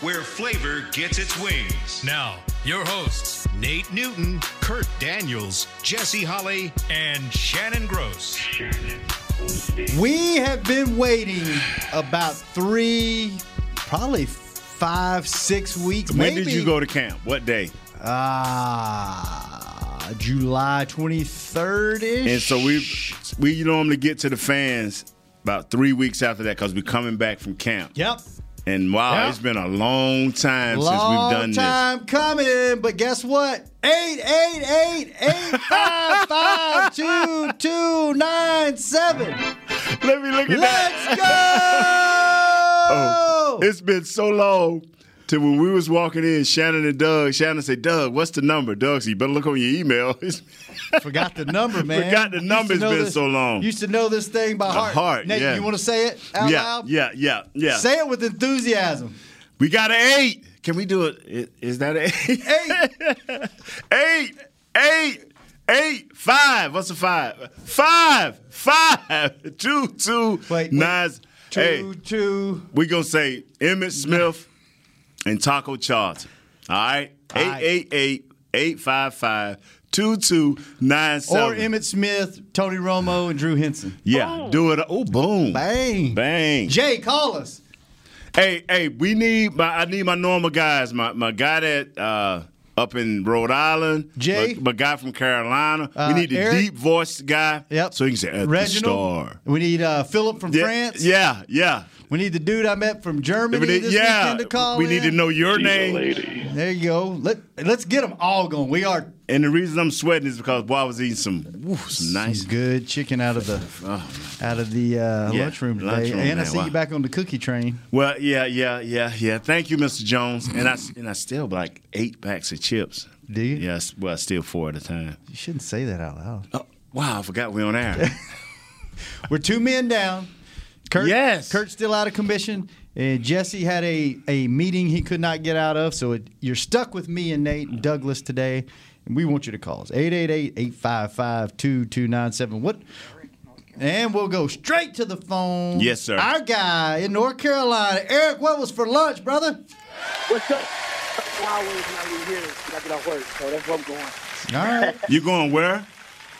where flavor gets its wings. Now, your hosts, Nate Newton, Kurt Daniels, Jesse Holley, and Shannon Gross. We have been waiting about three, probably five, six weeks. When maybe. did you go to camp? What day? Ah, July 23rd ish. And so we we normally get to the fans about three weeks after that because we're coming back from camp. Yep. And wow, Yep. it's been a long time Long since we've done this. Long time coming, but guess what? Eight eight eight eight five five two two nine seven. this. Let me look at that. Let's go! Oh, it's been so long. To when we was walking in, Shannon and Doug. Shannon said, "Doug, what's the number?" Doug said, "You better look on your email." Forgot the number, man. Forgot the Used to number, it's know been this- so long. Used to know this thing by heart. heart, Nate, yeah. you want to say it out yeah, loud? yeah, yeah, yeah. Say it with enthusiasm. We got an eight. Can we do it? Is that an eight? Eight. eight, eight, eight, five. What's a five? Five, five, two, two, Wait, nine. Two, Hey, two. we gonna say Emmitt Smith and Taco Charlton. All right, All eight, right. eight, eight, eight, five, five, two, two, nine, seven. Or Emmitt Smith, Tony Romo, and Drew Henson. Yeah, do it. Oh, boom, Bang. bang. Jay, call us. Hey, hey, we need my I need my normal guys. My my guy that uh up in Rhode Island. Jay? My, my guy from Carolina. Uh, we need the Eric? deep voice guy. Yep. So he can say at Reginald. the star. We need uh, Philip from Yeah, France. Yeah, yeah. We need the dude I met from Germany We need- this yeah. weekend to call we in. need to know your name. There you go. Let Let's get them all going. We are And the reason I'm sweating is because boy, I was eating some woo, some nice some good chicken out of the Oh, out of the uh, Yeah, lunchroom today. lunchroom, and I see wow. you back on the cookie train. Well, yeah, yeah, yeah, yeah. Thank you, Mr. Jones. And I and I still like eight packs of chips. Do you? Yes. Well, I still four at a time. You shouldn't say that out loud. Oh, wow, I forgot we're on air. We're two men down. Kurt, Yes. Kurt's still out of commission, and Jesse had a, a meeting he could not get out of. So it, you're stuck with me and Nate and Douglas today, and we want you to call us 888-855-2297. What? And we'll go straight to the phone. Yes, sir. Our guy in North Carolina, Eric. What was for lunch, brother? What's up? Wild Wings not really here. I get off work, so that's where I'm going. All right. you going where?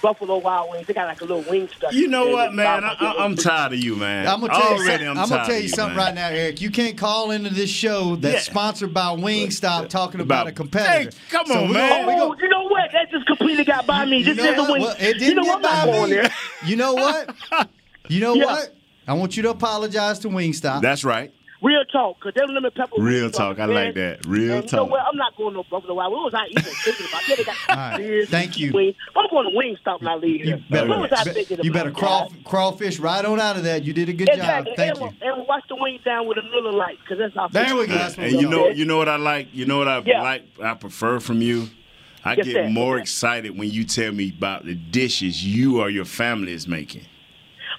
Buffalo Wild Wings. They got like a little wing stuff. You know what, man? I, I, I'm tired of you, man. I'm gonna tell you. Already, Something, I'm, I'm, gonna tell of you something man. right now, Eric. You can't call into this show that's Yeah. sponsored by Wingstop uh, talking about, About- a competitor. Hey, come So on, we man. gonna- Oh, gonna- you know what? That just completely got by me. You This know isn't what? Well, it didn't you know get I'm by me. there. You know what? You know Yeah. what? I want you to apologize to Wingstop. That's right. Real talk, because them lemon pepper. Real talk. I like that. Real and You know talk. what? I'm not going no Buffalo Wild. What was I even thinking about? Yeah, they got All right. beers, Thank you. Wings. I'm going to Wingstop when I leave you better, what was I thinking you about? better crawl, crawfish right on out of that. You did a good Exactly. job. Thank and, you. And watch the wings down with a Miller Lite, because that's how. There we go. That's And you know, you know what I like. You know what I Yeah. like. I prefer from you. I Yes, get sir. more excited when you tell me about the dishes you or your family is making.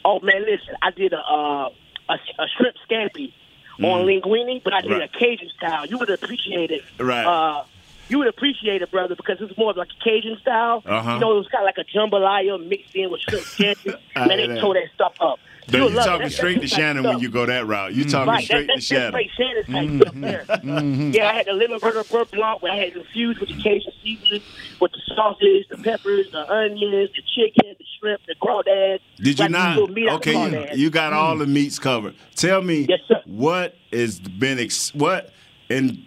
Oh man, listen, I did a uh, a, a shrimp scampi on linguine, but I did Mm. Right. a Cajun style. You would appreciate it. Right. Uh, you would appreciate it, brother, because it's more of like a Cajun style. Uh-huh. You know, it was kind of like a jambalaya mixed in with shrimp. I man, they tore that stuff up. You'll you talking That's- straight to Shannon when you go that route. You mm-hmm. talking Right, straight that, to that's, that's Shannon. straight Shannon type stuff there. Yeah, I had the lemon burger beurre blanc where I had infused with the Cajun seasoning, with the sausage, the peppers, the onions, the chicken, the shrimp, the crawdads. Did you Like not? little meat out the Okay, you, you got all the mm. meats covered. Tell me Yes, sir. what has been ex- what in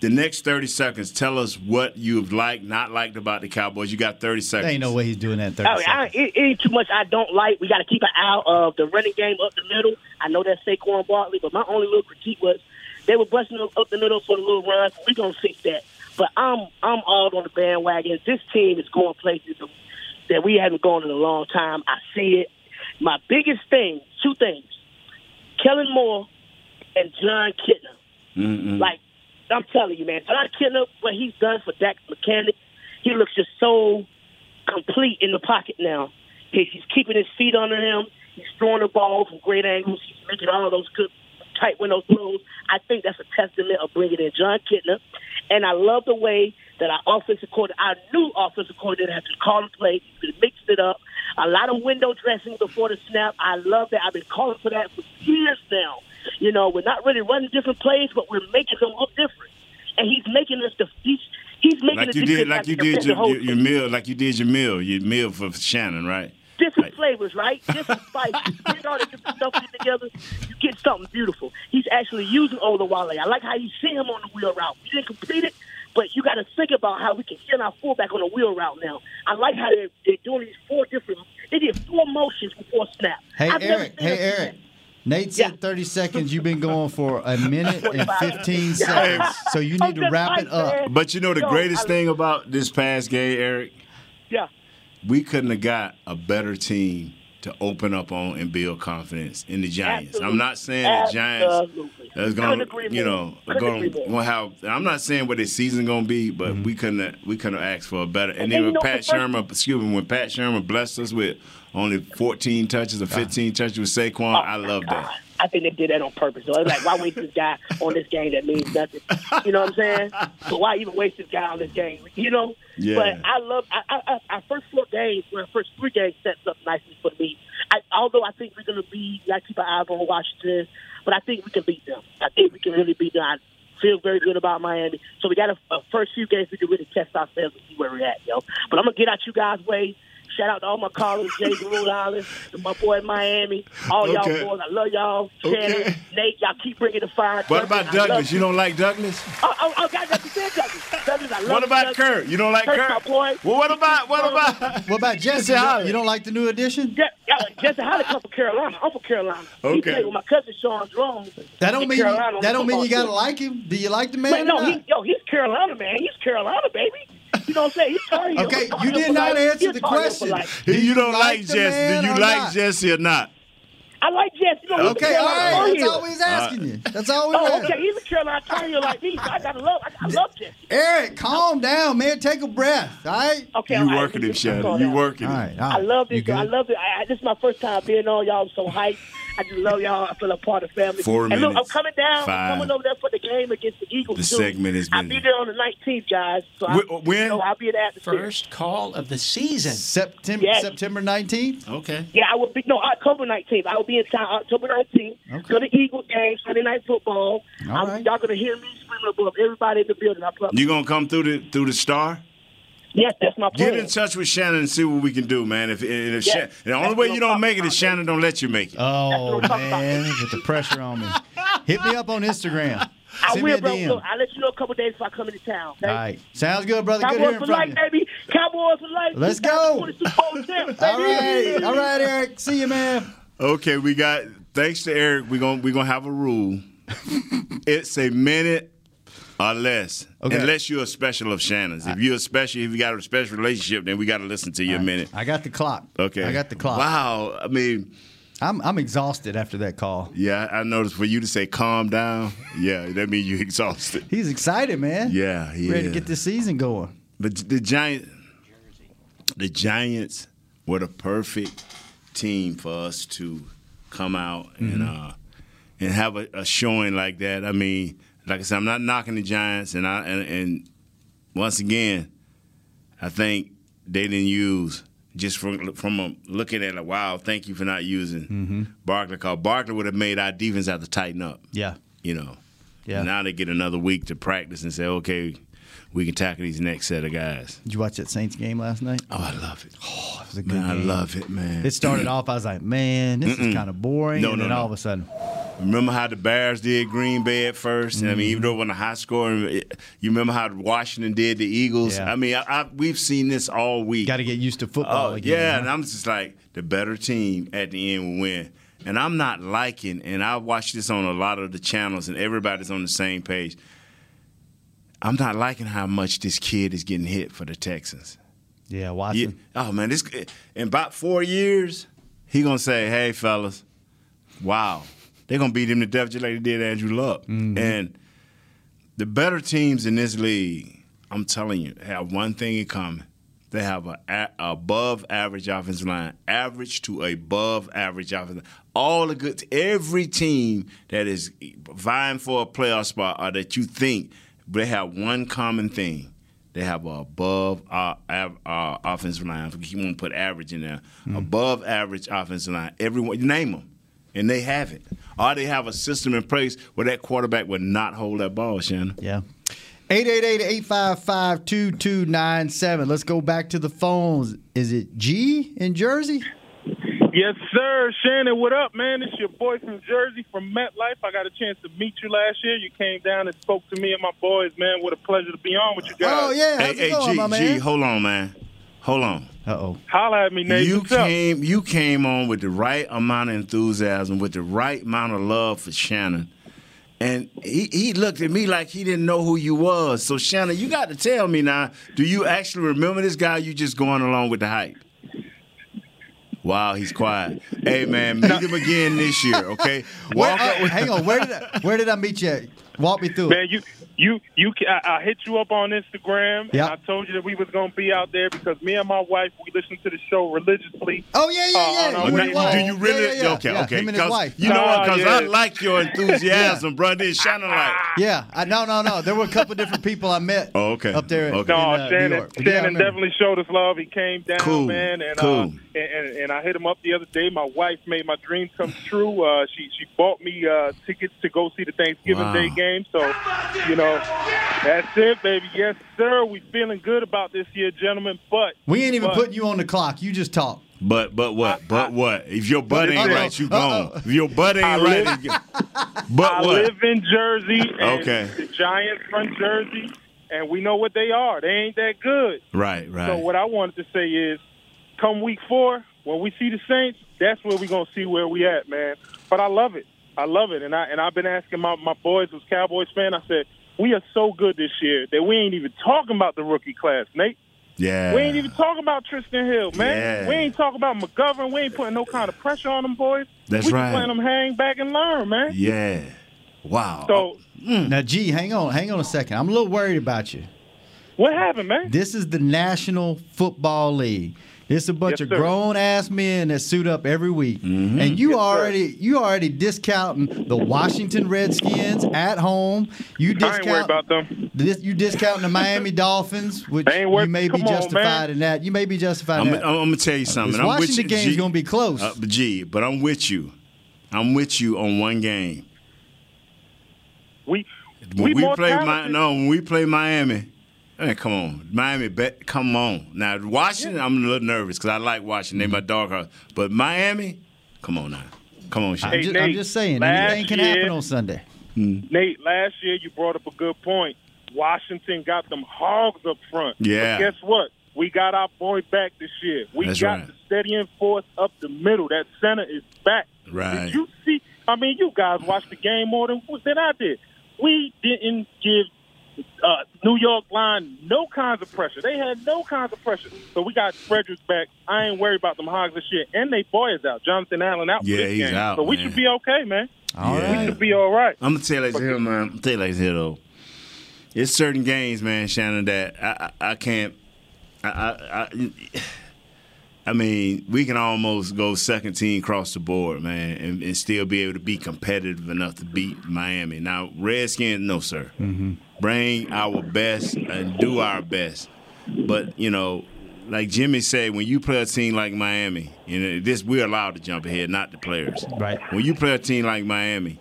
the next thirty seconds. Tell us what you've liked, not liked about the Cowboys. You got thirty seconds. There ain't no way he's doing that in 30 I mean, I, it, it ain't too much I don't like. We got to keep an eye out of the running game up the middle. I know that's Saquon Barkley, but my only little critique was they were busting up up the middle for the little runs. We're gonna fix that. But I'm I'm all on the bandwagon. This team is going places that we haven't gone in a long time. I see it. My biggest thing, two things: Kellen Moore and Jon Kitna. Like I'm telling you, man, Jon Kitna, what he's done for Dak Mechanic, he looks just so complete in the pocket now. He's, keeping his feet under him. He's throwing the ball from great angles. He's making all of those good tight window throws. I think that's a testament of bringing in Jon Kitna. And I love the way that our offensive coordinator, our new offensive coordinator, has to call the play. He's been mixed it up. A lot of window dressing before the snap. I love that. I've been calling for that for years now. You know, we're not really running different plays, but we're making them look different. And he's making us the he's he's making Like you did, like you did your, your, your meal, like you did your meal, your meal for Shannon, right? different Right. flavors, right? Different spices. You get all the different stuff together, you get something beautiful. He's actually using all the Olawale. I like how you see him on the wheel route. We didn't complete it, but you got to think about how we can send our fullback on the wheel route now. I like how they're, they're doing these four different. They did four motions before snap. Hey I've never Eric, seen hey Eric. that. Nate said Yeah. 30 seconds. You've been going for a minute and 15 seconds. So you need to wrap it up. But you know the greatest thing about this past game, Eric, Yeah. we couldn't have got a better team to open up on and build confidence in the Giants. I'm not saying the Giants Absolutely. is going to, you know, going to have. I'm not saying what their season going to be, but Mm-hmm. we couldn't have, we couldn't have asked for a better. And And then you when Pat the first- Shurmur, excuse me, when Pat Shurmur blessed us with only 14 touches or 15 touches with Saquon, oh I love that. I think they did that on purpose. So it's like, why waste this guy on this game that means nothing? You know what I'm saying? So why even waste this guy on this game? You know? Yeah. But I love I, I, I, our first four games, our first three games sets up nicely for me. I, although I think we're going to be, like, keep an eye on Washington, but I think we can beat them. I think we can really beat them. I feel very good about Miami. So we got a, a first few games we can really test ourselves and see where we're at, yo. But I'm going to get out you guys' way. Shout out to all my callers, Jay from Rhode Island, my boy in Miami. All Okay. y'all boys, I love y'all. Shannon, Okay. Nate, y'all keep bringing the fire. What about I Douglas? You don't like Douglas? Oh, oh, oh, God, that's the Douglas. Douglas, I love What about Douglas. Kurt? You don't like Kurt's Kurt? my boy. Well, what about what about? What about Jesse? Jesse You don't, Holland. you don't like the new addition? Yeah, yeah, Jesse Holley come from Carolina. I'm from Carolina. He Okay. played with my cousin Sean Drone. That don't mean you, Carolina on that don't mean you gotta team. like him. Do you like the man? Wait, or no, not? he, yo, he's Carolina, man. He's Carolina, baby. You know what I'm saying? He's Tar Okay, He's you did not life. answer He's the Tar Heel for question. life. You don't like like Jesse? Do you like not? Jesse or not? I like Jesse. You know, Okay, all Carolina right. Tar That's Heel. all he's asking you. That's all we Oh, want. okay. He's a Carolina Tar Heel like me, so I gotta love. I, I love Jesse. Eric, calm down, man. Take a breath. All right. Okay, You working him, let's. You working All him. right. I love this. I love it. I, I, this is my first time being on. Y'all I'm so hyped. I just love y'all. I feel a part of the family. Four and look, I'm coming down. Five. I'm coming over there for the game against the Eagles. The too. segment is. I'll be there on the 19th, guys. So I, Wh- when? You know, I'll be at the atmosphere. First call of the season. September Yes. September 19th. Okay. Yeah, I will be. No, October 19th. I will be in town October 19th. Okay. For the Eagles game, Sunday night football. All I'm- right. Y'all gonna hear me screaming above everybody in the building. I promise. You gonna come through the through the star? Yes, that's my plan. Get in touch with Shannon and see what we can do, man. If, if Yeah. Shan- the only way you don't make it talking is about, Shannon don't let you make it. Oh what I'm talking about. man, with the pressure on me. Hit me up on Instagram. I Send will, bro. Look, I'll let you know a couple days if I come into town. Okay? All right. Sounds good, brother. Good Cowboys hearing for from life, you. baby. Cowboys for life. Let's go. 2020 Super Bowl champs, All baby. right. All right, Eric. See you, man. Okay, we got. Thanks to Eric, we're gonna we're gonna have a rule. it's a minute or less, Okay. unless you're a special of Shannon's. If you're a special, if you got a special relationship, then we got to listen to your minute. I got the clock. Okay. I got the clock. Wow. I mean, I'm I'm exhausted after that call. yeah, I noticed for you to say calm down. Yeah, that means you're exhausted. He's excited, man. Yeah, he Ready to get this season going. But the Giants, the Giants were the perfect team for us to come out and uh, and have a, a showing like that. I mean, like I said, I'm not knocking the Giants, and I and, and once again, I think they didn't use just from from a, looking at it. Wow, thank you for not using mm-hmm. Barkley. Cause Barkley would have made our defense have to tighten up. Yeah. You know. Yeah. Now they get another week to practice and say, okay, we can tackle these next set of guys. Did you watch that Saints game last night? Oh, I love it. Oh, it was a good Man, I love it, man. It started off. I was like, man, this is kind of boring. No, and no, then no. all of a sudden, Remember how the Bears did Green Bay at 1st I mean, mm-hmm. even though it wasn't a high score, you remember how Washington did the Eagles. Yeah. I mean, I, I, we've seen this all week. got to get used to football Oh again. yeah, huh? and I'm just like the better team at the end will win. And I'm not liking, and I watch this on a lot of the channels, and everybody's on the same page. I'm not liking how much this kid is getting hit for the Texans. yeah, Yeah. Oh man, this in about four years, he gonna say, "Hey fellas, wow, they're gonna beat him to death just like they did Andrew Luck." Mm-hmm. And the better teams in this league, I'm telling you, have one thing in common: They have a, a above average offensive line, average to above average offensive. Line. All the good, every team that is vying for a playoff spot or that you think they have one common thing. They have a above uh, av- uh, offensive line. You won't put average in there. Above average offensive line. Everyone, you name them, and they have it. Or they have a system in place where that quarterback would not hold that ball, Shannon. Yeah. 888-855-2297. Let's go back to the phones. Is it G in Jersey? Yes, sir. Shannon, what up, man? It's your boy from Jersey, from MetLife. I got a chance to meet you last year. You came down and spoke to me and my boys, man. What a pleasure to be on with you guys. Oh, yeah. How's Hey, it hey, going, G, my G, hold on, man. Hold on. Uh-oh. Holla at me, Nate. You What's up? came, you came on with the right amount of enthusiasm, with the right amount of love for Shannon, and he, he looked at me like he didn't know who you was. So Shannon, you got to tell me now. Do you actually remember this guy? You just going along with the hype? Wow, he's quiet. Hey man, meet him again this year, okay? Where, Walk uh, hang on. Where did I, where did I meet you? at? Walk me through Man, it. you, you, you. I, I hit you up on Instagram. Yeah. And I told you that we was gonna be out there because me and my wife we listen to the show religiously. Oh, yeah, yeah, Uh, yeah. on our Him way and his home. wife. do you really? Yeah, yeah, yeah. Okay, Yeah, okay. Him and his 'Cause wife. You know what? Nah, Because I like your enthusiasm, brother. It's Shannon like. Yeah, I, no, no, no. There were a couple different people I met. Oh, okay. Up there. Okay. No, in, uh, New Shannon, York. Shannon remember. definitely showed us love. He came down, Cool, man, and, cool. uh, and and and I hit him up the other day. My wife made my dreams come true. Uh, she she bought me uh, tickets to go see the Thanksgiving Wow. Day game. So, you know, that's it, baby. Yes, sir. We feeling good about this year, gentlemen. But We ain't even but, putting you on the clock. You just talk. But but what? But what? If your butt ain't Uh-oh. right, you Uh-oh. gone. If your butt ain't I right, live- you- but I what? live in Jersey. And Okay. The Giants from Jersey, and we know what they are. They ain't that good. Right, right. So what I wanted to say is, come week four, when we see the Saints, that's where we're gonna see where we at, man. But I love it. I love it, and I and I've been asking my my boys who's Cowboys fan. I said we are so good this year that we ain't even talking about the rookie class, Nate. Yeah. We ain't even talking about Trysten Hill, man. Yeah. We ain't talking about McGovern. We ain't putting no kind of pressure on them boys. That's we right. just letting them hang back and learn, man. Yeah. Wow. So oh, mm. Now, G, hang on, hang on a second. I'm a little worried about you. what happened, man? This is the National Football League. It's a bunch Yes, of grown ass men that suit up every week, Mm-hmm. and you Yes, sir. already you already discounting the Washington Redskins at home. You I discount about them. this. You discounting the Miami Dolphins, which I ain't worried- you may be come on, justified in that. You may be justified I'm, in I'm, that. I'm gonna tell you something. This I'm with Washington you, game's G. gonna be close. Uh, but G, but I'm with you. I'm with you on one game. We When we, we, play Mi- talented. no, when we play Miami, man, come on, Miami, bet, come on. Now Washington, I'm a little nervous because I like Washington. They mm-hmm. my dog horse. But Miami, come on now, come on, I'm, Shaq. Hey, just, I'm just saying, anything can happen on Sunday. Mm-hmm. Nate, last year you brought up a good point. Washington got them hogs up front. Yeah. But guess what? We got our boy back this year. We That's got right. the steadying force up the middle. That center is back. Right. Did you see? I mean, you guys watched the game more than than I did. We didn't give uh, New York line no kinds of pressure. They had no kinds of pressure. So we got Fredericks back. I ain't worried about them hogs this year. And they boy is out. Jonathan Allen out. for Yeah, this he's game. out, So we man. should be okay, man. All Yeah. We should be all right. I'm gonna tell you like this here, man. I'm gonna tell you like this here though. It's certain games, man, Shannon, that I I, I can't. I, I I I mean, we can almost go second team across the board, man, and, and still be able to be competitive enough to beat Miami. Now, Redskins, no sir. Bring our best and do our best, but you know. Like Jimmy said, when you play a team like Miami, you know this we're allowed to jump ahead, not the players. Right. When you play a team like Miami,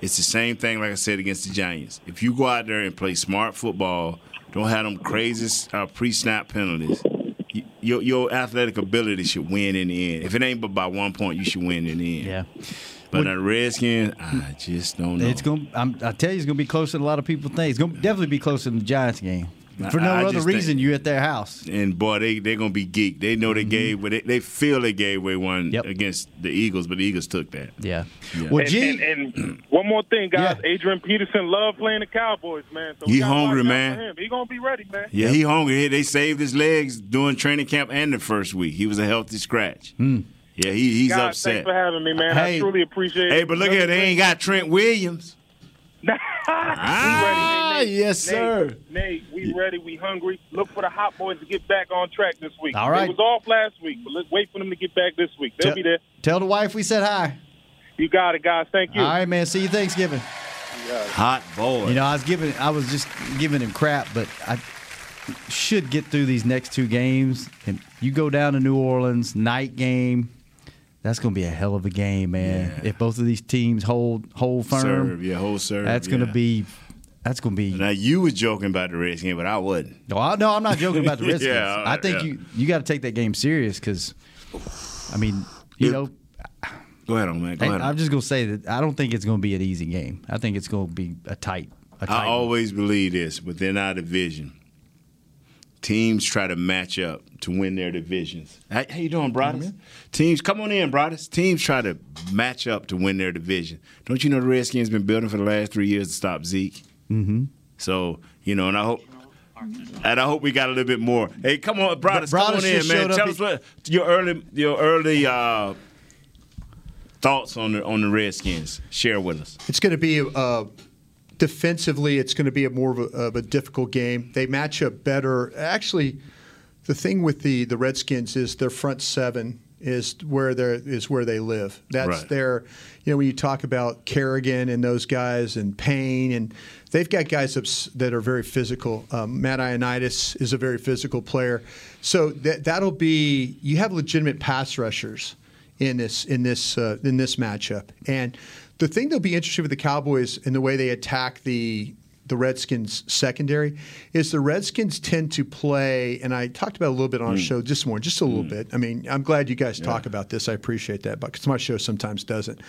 it's the same thing, like I said, against the Giants. If you go out there and play smart football, don't have them crazy uh, pre-snap penalties, y- your, your athletic ability should win in the end. If it ain't but by one point, you should win in the end. Yeah. But the Redskins, I just don't know. It's going. I'm, I tell you, it's going to be closer than a lot of people think. It's going to definitely be closer than the Giants game. For no I- I other reason, think- you at their house. and boy, they they're gonna be geeked. They know they gave, but they, they feel they gave away one Mm-hmm. Yep. against the Eagles, but the Eagles took that. Yeah. Yeah. Well, And, G, and, and one more thing, guys. Yeah. Adrian Peterson loved playing the Cowboys, man. So He hungry, man. He gonna be ready, man. Yeah, he hungry. They saved his legs during training camp and the first week. He was a healthy scratch. Hmm. Yeah, he, he's Guys, upset. thanks for having me, man. Hey. I truly appreciate it. Hey, but look at it. they ain't got Trent Williams. we ready. Hey, Nate. Nate, yes, sir. Nate, Nate, we ready. We hungry. Look for the hot boys to get back on track this week. All right. It was off last week, but let's wait for them to get back this week. They'll Tell- be there. Tell the wife we said hi. You got it, guys. Thank you. All right, man. See you Thanksgiving. Hot boy. You know, I was giving, I was just giving him crap, but I should get through these next two games. And you go down to New Orleans, night game. That's going to be a hell of a game, man. Yeah. If both of these teams hold hold firm, serve, yeah, whole serve. that's going to yeah. be. That's going to be. Now you were joking about the Redskins, but I wasn't. No, I, no, I'm not joking about the Redskins. Yeah, I think yeah. you you got to take that game serious because, I mean, you It- know, Go ahead on, man. Go ahead. I'm just going to say that I don't think it's going to be an easy game. I think it's going to be a tight. A tight I one. always believe this within our division. Teams try to match up to win their divisions. How, how you doing, brothers? Mm-hmm. Teams, come on in, brothers. Teams try to match up to win their division. Don't you know the Redskins been building for the last three years to stop Zeke? Mm-hmm. So you know, and I hope. And I hope we got a little bit more. Hey, come on, brothers, come on in, man. Tell us what your early, your early uh, thoughts on the on the Redskins. Share with us. It's going to be uh, defensively. It's going to be a more of a, of a difficult game. They match up better. Actually, the thing with the the Redskins is their front seven is where they is where they live. That's Right. their. You know, when you talk about Kerrigan and those guys and Payne and they've got guys that are very physical. Um, Matt Ioannidis is a very physical player, so that that'll be you have legitimate pass rushers in this in this uh, in this matchup. And the thing that'll be interesting with the Cowboys in the way they attack the the Redskins secondary is the Redskins tend to play, and I talked about a little bit on our mm. show just more, just a little mm. bit. I mean, I'm glad you guys talk about this. I appreciate that, because my show sometimes doesn't.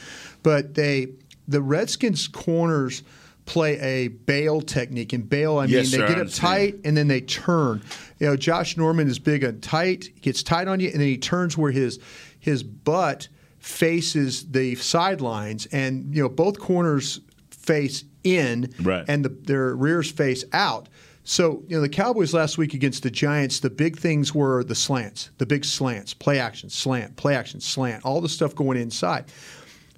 But they, the Redskins corners play a bail technique, and bail, I mean, Yes, they sir, get up tight and then they turn. You know, Josh Norman is big on tight, he gets tight on you, and then he turns where his his butt faces the sidelines, and you know both corners face in, Right. and the, their rears face out. So you know the Cowboys last week against the Giants, the big things were the slants, the big slants, play action, slant, play action, slant, all the stuff going inside.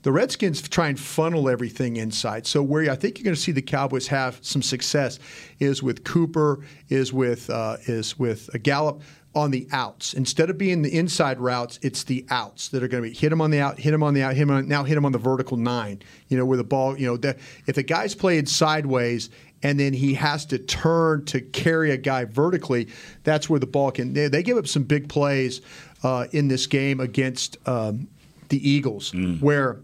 The Redskins try and funnel everything inside. So where I think you're going to see the Cowboys have some success is with Cooper, is with uh, is with a Gallup on the outs. Instead of being the inside routes, it's the outs that are going to be hit him on the out, hit him on the out, hit him on, now hit him on the vertical nine. You know where the ball, you know, the, if the guy's playing sideways and then he has to turn to carry a guy vertically, that's where the ball can. They, they give up some big plays uh, in this game against um, the Eagles, where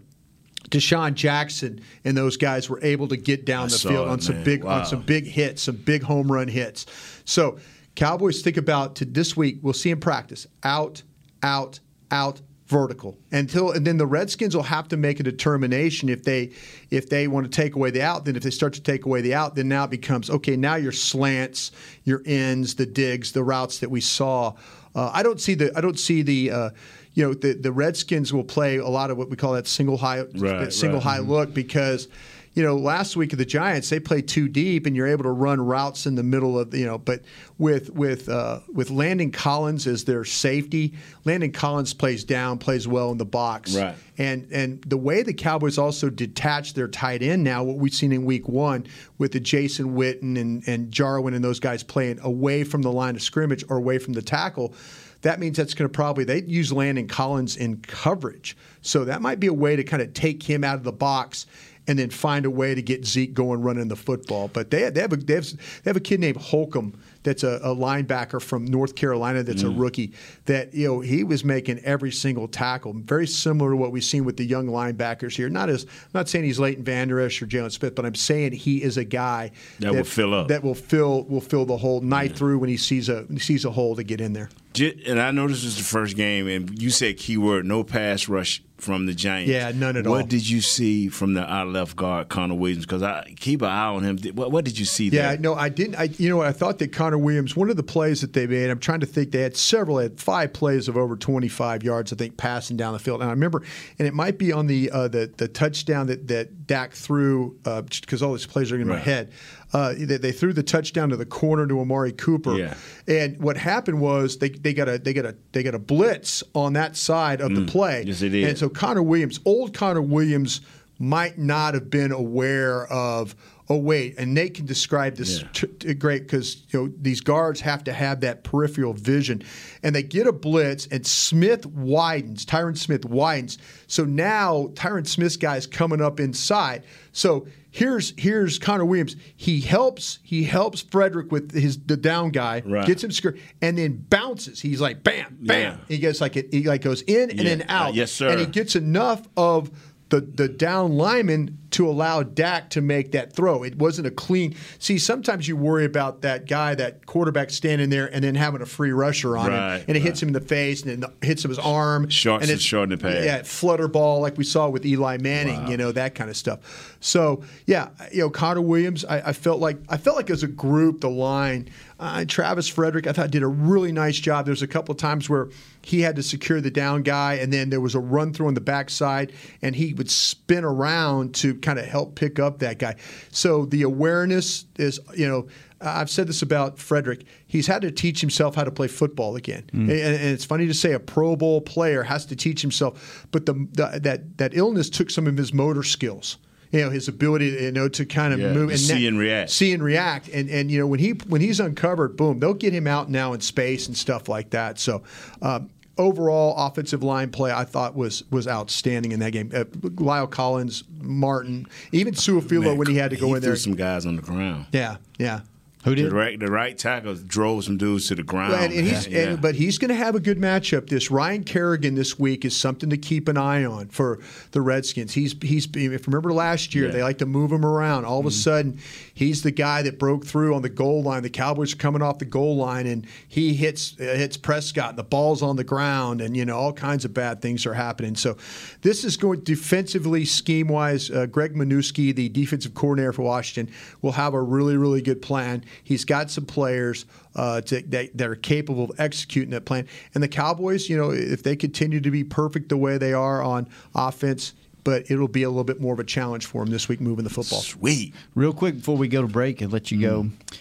DeSean Jackson and those guys were able to get down I the field it, on some man. big Wow. on some big hits, some big home run hits. So Cowboys think about to this week. We'll see in practice out, out, out, vertical until and then the Redskins will have to make a determination if they if they want to take away the out. Then if they start to take away the out, then now it becomes okay. Now your slants, your ends, the digs, the routes that we saw. Uh, I don't see the I don't see the. Uh, you know the, the Redskins will play a lot of what we call that single high Right, that single right. high look because you know last week of the Giants they played too deep and you're able to run routes in the middle of you know but with with uh, with Landon Collins as their safety Landon Collins plays down plays well in the box Right. and and the way the Cowboys also detach their tight end now, what we've seen in Week One with the Jason Witten and and Jarwin and those guys playing away from the line of scrimmage or away from the tackle. That means that's going to probably they use Landon Collins in coverage, so that might be a way to kind of take him out of the box and then find a way to get Zeke going running the football. But they, they have a they have, they have a kid named Holcomb that's a, a linebacker from North Carolina that's a mm. rookie that you know he was making every single tackle, very similar to what we've seen with the young linebackers here. Not as I'm not saying he's Leighton Vander Esch or Jaylon Smith, but I'm saying he is a guy That will fill up. that will fill will fill the hole night through when he sees a he sees a hole to get in there. And I know this is the first game, and you said keyword no pass rush from the Giants. Yeah, none at what all. What did you see from the our left guard, Connor Williams? Because I keep an eye on him. What, what did you see there? Yeah, there? no, I didn't. I, you know. I thought that Connor Williams, one of the plays that they made, I'm trying to think, they had several, they had five plays of over 25 yards, I think, passing down the field. And I remember, and it might be on the uh, the, the touchdown that that Dak threw, because all these plays are in my head. Uh, they, they threw the touchdown to the corner to Amari Cooper. Yeah. And what happened was they, they got a they got a they got a blitz on that side of the play. Mm. Yes, they did. And so Connor Williams, old Connor Williams, might not have been aware of oh wait, and Nate can describe this Yeah. t- t- great because you know these guards have to have that peripheral vision, and they get a blitz, and Smith widens, Tyron Smith widens, so now Tyron Smith's guy is coming up inside, so. Here's here's Connor Williams. He helps he helps Frederick with his the down guy, Right. gets him secure, and then bounces. He's like bam, bam. Yeah. He gets like it. He like goes in and Yeah. then out. Uh, yes, sir. And he gets enough of the the down lineman to allow Dak to make that throw. It wasn't a clean. See, sometimes you worry about that guy, that quarterback standing there and then having a free rusher on Right, him, and it hits him in the face and then hits him his arm. Shorts and it's- short in the pad. Yeah, flutter ball like we saw with Eli Manning. You know that kind of stuff. So yeah, you know Connor Williams. I, I felt like I felt like as a group, the line. Uh, Travis Frederick, I thought did a really nice job. There's a couple of times where he had to secure the down guy, and then there was a run through on the backside, and he would spin around to kind of help pick up that guy. So the awareness is, you know, I've said this about Frederick. He's had to teach himself how to play football again, and, and it's funny to say a Pro Bowl player has to teach himself, but the, the that that illness took some of his motor skills. You know his ability, you know, to kind of Yeah, move and see and react. see and react. And and you know when he when he's uncovered, boom, they'll get him out now in space and stuff like that. So. Um, Overall offensive line play, I thought was was outstanding in that game. Uh, La'el Collins, Martin, even Su'a-Filo when he had to go he in there. some guys on the ground. Yeah, yeah. Who The did? right, the right tackle drove some dudes to the ground. And, he's, Yeah. and, but he's going to have a good matchup. This Ryan Kerrigan this week is something to keep an eye on for the Redskins. He's he's if you remember last year Yeah. they like to move him around. All of Mm-hmm. a sudden, he's the guy that broke through on the goal line. The Cowboys are coming off the goal line, and he hits uh, hits Prescott. The ball's on the ground, and you know all kinds of bad things are happening. So, this is going defensively, scheme wise. Uh, Greg Manusky, the defensive coordinator for Washington, will have a really really good plan. He's got some players uh, to, that, that are capable of executing that plan. And the Cowboys, you know, if they continue to be perfect the way they are on offense, but it'll be a little bit more of a challenge for him this week moving the football. sweet. Real quick before we go to break and let you go, mm-hmm.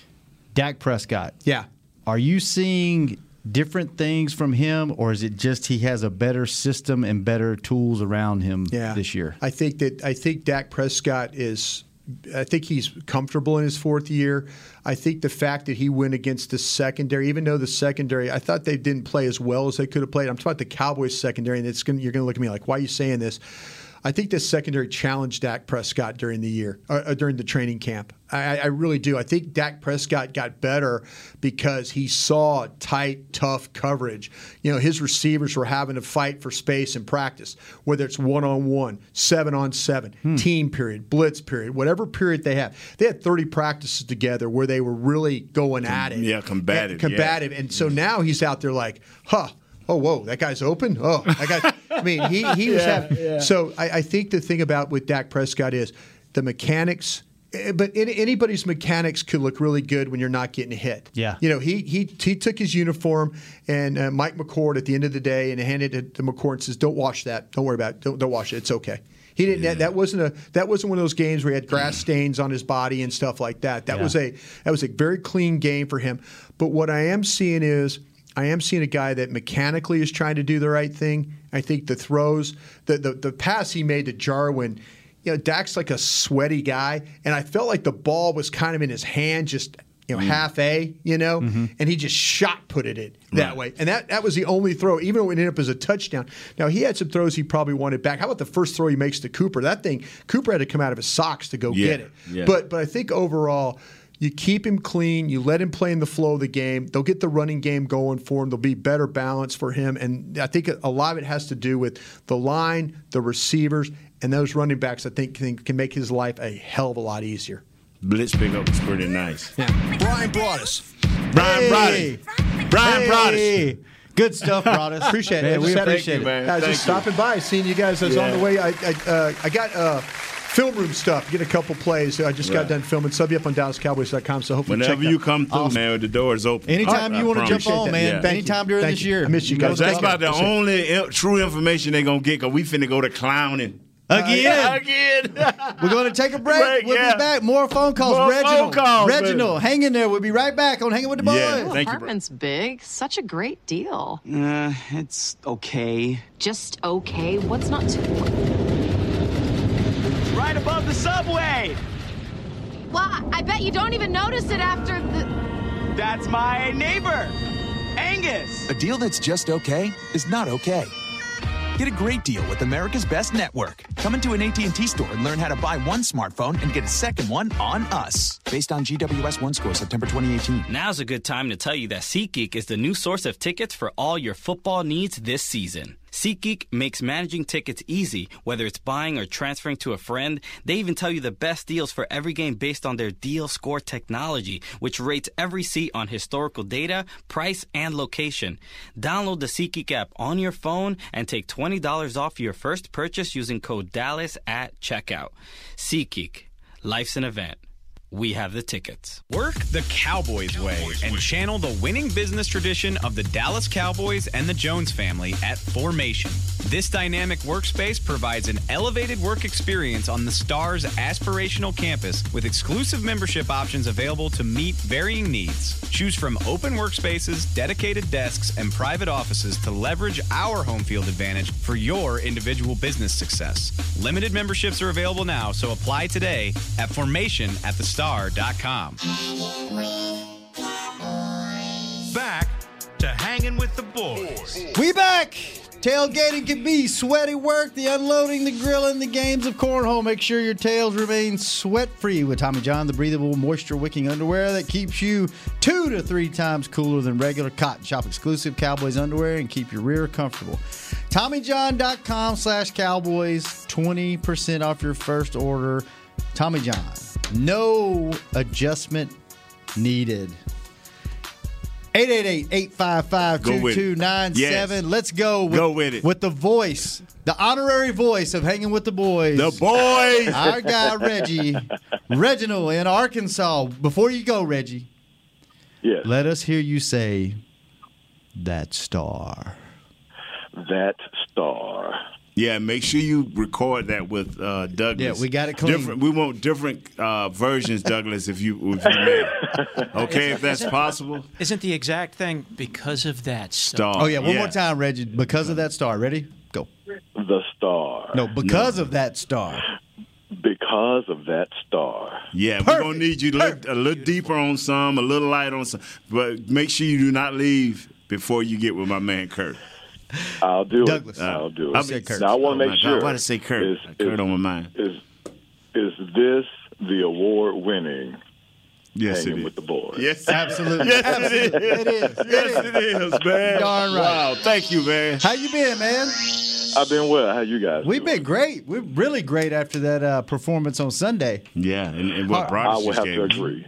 Dak Prescott. Yeah. Are you seeing different things from him, or is it just he has a better system and better tools around him yeah. this year? I think that I think Dak Prescott is. I think he's comfortable in his fourth year. I think the fact that he went against the secondary, even though the secondary, I thought they didn't play as well as they could have played. I'm talking about the Cowboys secondary, and it's gonna, you're going to look at me like, why are you saying this? I think the secondary challenged Dak Prescott during the year, uh, uh, during the training camp. I, I really do. I think Dak Prescott got better because he saw tight, tough coverage. You know, his receivers were having to fight for space in practice, whether it's one on one, seven on seven, team period, blitz period, whatever period they have. They had 30 practices together where they were really going at it. yeah, combative, And combative. And so now he's out there like, huh. Oh whoa! That guy's open. Oh, that guy. I mean, he he was having. So I, I think the thing about with Dak Prescott is the mechanics. eh, But anybody's mechanics could look really good when you're not getting hit. Yeah. You know, he he he took his uniform and uh, Mike McCord at the end of the day and handed it to McCord and says, "Don't wash that. Don't worry about it. Don't don't wash it. It's okay." He didn't. That, that wasn't a. That wasn't one of those games where he had grass stains on his body and stuff like that. That Yeah. was a. That was a very clean game for him. But what I am seeing is. I am seeing a guy that mechanically is trying to do the right thing. I think the throws, the the, the pass he made to Jarwin, you know, Dak's like a sweaty guy, and I felt like the ball was kind of in his hand, just you know, mm. half a, you know, mm-hmm. and he just shot put it in that Right. way, and that that was the only throw, even though it ended up as a touchdown. Now he had some throws he probably wanted back. How about the first throw he makes to Cooper? That thing, Cooper had to come out of his socks to go Yeah, get it. yeah. But but I think overall. You keep him clean. You let him play in the flow of the game. They'll get the running game going for him. There'll be better balance for him. And I think a lot of it has to do with the line, the receivers, and those running backs. I think can, can make his life a hell of a lot easier. Blitz pickup was pretty nice. Brian Broaddus. Brian Hey. Broaddus. Brian Broaddus. Hey. Good stuff, Broaddus. Appreciate it. Man, we appreciate you, it. man. I Thank just you. stopping by, seeing you guys. I was on the way. I I, uh, I got uh, film room stuff. Get a couple plays. I just got done filming. Sub you up on DallasCowboys.com. So hopefully, Whenever check that. you come through, Awesome. man, the door is open. Anytime I- you want to jump on, man. Yeah. Anytime during Thank this you. year. I miss you guys. That's about the That's only in- true information they're gonna get because we finna go to clowning Again. again. We're going to take a break. Break, we'll yeah. be back. More phone calls. More Reginald. phone calls, Reginald, hang in there. We'll be right back on Hanging with the Boys. Yeah, Ooh, Thank you, bro. apartment's big. Such a great deal. Uh, it's okay. Just okay. What's not to? Right above the subway! Well, I bet you don't even notice it after the. That's my neighbor, Angus. A deal that's just okay is not okay. Get a great deal with America's Best Network. Come into an AT&T store and learn how to buy one smartphone and get a second one on us. Based on GWS One score September 2018. Now's a good time to tell you that SeatGeek is the new source of tickets for all your football needs this season. SeatGeek makes managing tickets easy, whether it's buying or transferring to a friend. They even tell you the best deals for every game based on their deal score technology, which rates every seat on historical data, price, and location. Download the SeatGeek app on your phone and take $20 off your first purchase using code DALLAS at checkout. SeatGeek. Life's an event. We have the tickets. Work the Cowboys way and channel the winning business tradition of the Dallas Cowboys and the Jones family at Formation. This dynamic workspace provides an elevated work experience on the Stars aspirational campus with exclusive membership options available to meet varying needs. Choose from open workspaces, dedicated desks, and private offices to leverage our home field advantage for your individual business success. Limited memberships are available now, so apply today at formation at the star.com. Back to hanging with the boys. We back. Tailgating can be sweaty work, the unloading, the grilling, the games of cornhole. Make sure your tails remain sweat free with Tommy John, the breathable, moisture wicking underwear that keeps you two to three times cooler than regular cotton. Shop exclusive Cowboys underwear and keep your rear comfortable. TommyJohn.com slash Cowboys, 20% off your first order. Tommy John, no adjustment needed. 888-855-2297. Yes. Let's go with, Go with it. with the voice, the honorary voice of hanging with the boys. The boys. Our guy Reggie, Reginald in Arkansas. Before you go, Reggie, Yes. let us hear you say that star. That star. Yeah, make sure you record that with uh, Douglas. Yeah, we got it clean. Different, we want different uh, versions, Douglas, if you if you may. Okay, if that's possible. Isn't the exact thing because of that star? Star. Oh yeah, one yeah. more time, Reggie. Because of that star. Ready? Go. The star. No, because of that star. Because of that star. Yeah, we're gonna need you to look a little deeper on some, a little light on some, but make sure you do not leave before you get with my man Kurt. I'll do Douglas. it. I'll do it. I mean, Kurt. Now I want to Oh, make my sure. God, why did I say Kurt? Is, Kurt is, on my mind. Is is this the award-winning Yes, it hanging is. with the boys? Yes, Absolutely. Yes, Absolutely. it is. is. It Yes, it is, man. Darn right. Wow, thank you, man. How you been, man? I've been well. How you guys? We've doing? been great. We're really great after that uh, performance on Sunday. Yeah, and, and what I Brothers would just have to agree.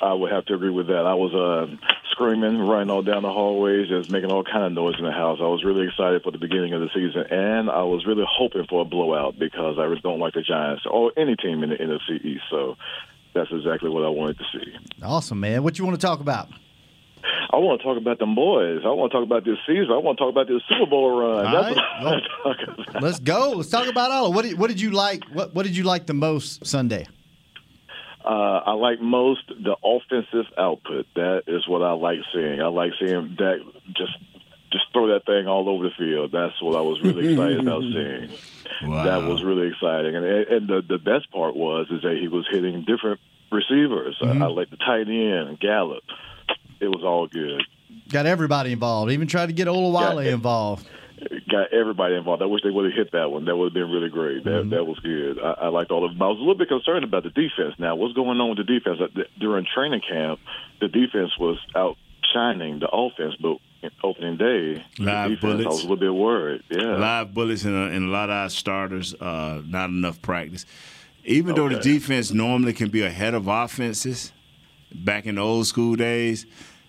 I would have to agree with that. I was uh, screaming, running all down the hallways, just making all kind of noise in the house. I was really excited for the beginning of the season, and I was really hoping for a blowout because I really don't like the Giants or any team in the NFC East. So that's exactly what I wanted to see. Awesome, man. What you want to talk about? I want to talk about them boys. I want to talk about this season. I want to talk about this Super Bowl run. All That's right. what I want to talk about. Let's go. Let's talk about all. What did, what did you like? What what did you like the most Sunday? Uh, I like most the offensive output. That is what I like seeing. I like seeing Dak just just throw that thing all over the field. That's what I was really excited about seeing. Wow. That was really exciting. And and the the best part was is that he was hitting different receivers. I, I like the tight end, and Gallup. It was all good. Got everybody involved. Even tried to get Olawale Yeah. involved. Got everybody involved. I wish they would have hit that one. That would have been really great. That that was good. I, I liked all of them. I was a little bit concerned about the defense. Now, what's going on with the defense? Uh, During training camp, the defense was outshining the offense, but opening day, Live defense, I was a little bit worried. Yeah. Live bullets and a, and a lot of our starters, uh, not enough practice. Even though the defense normally can be ahead of offenses, back in the old school days,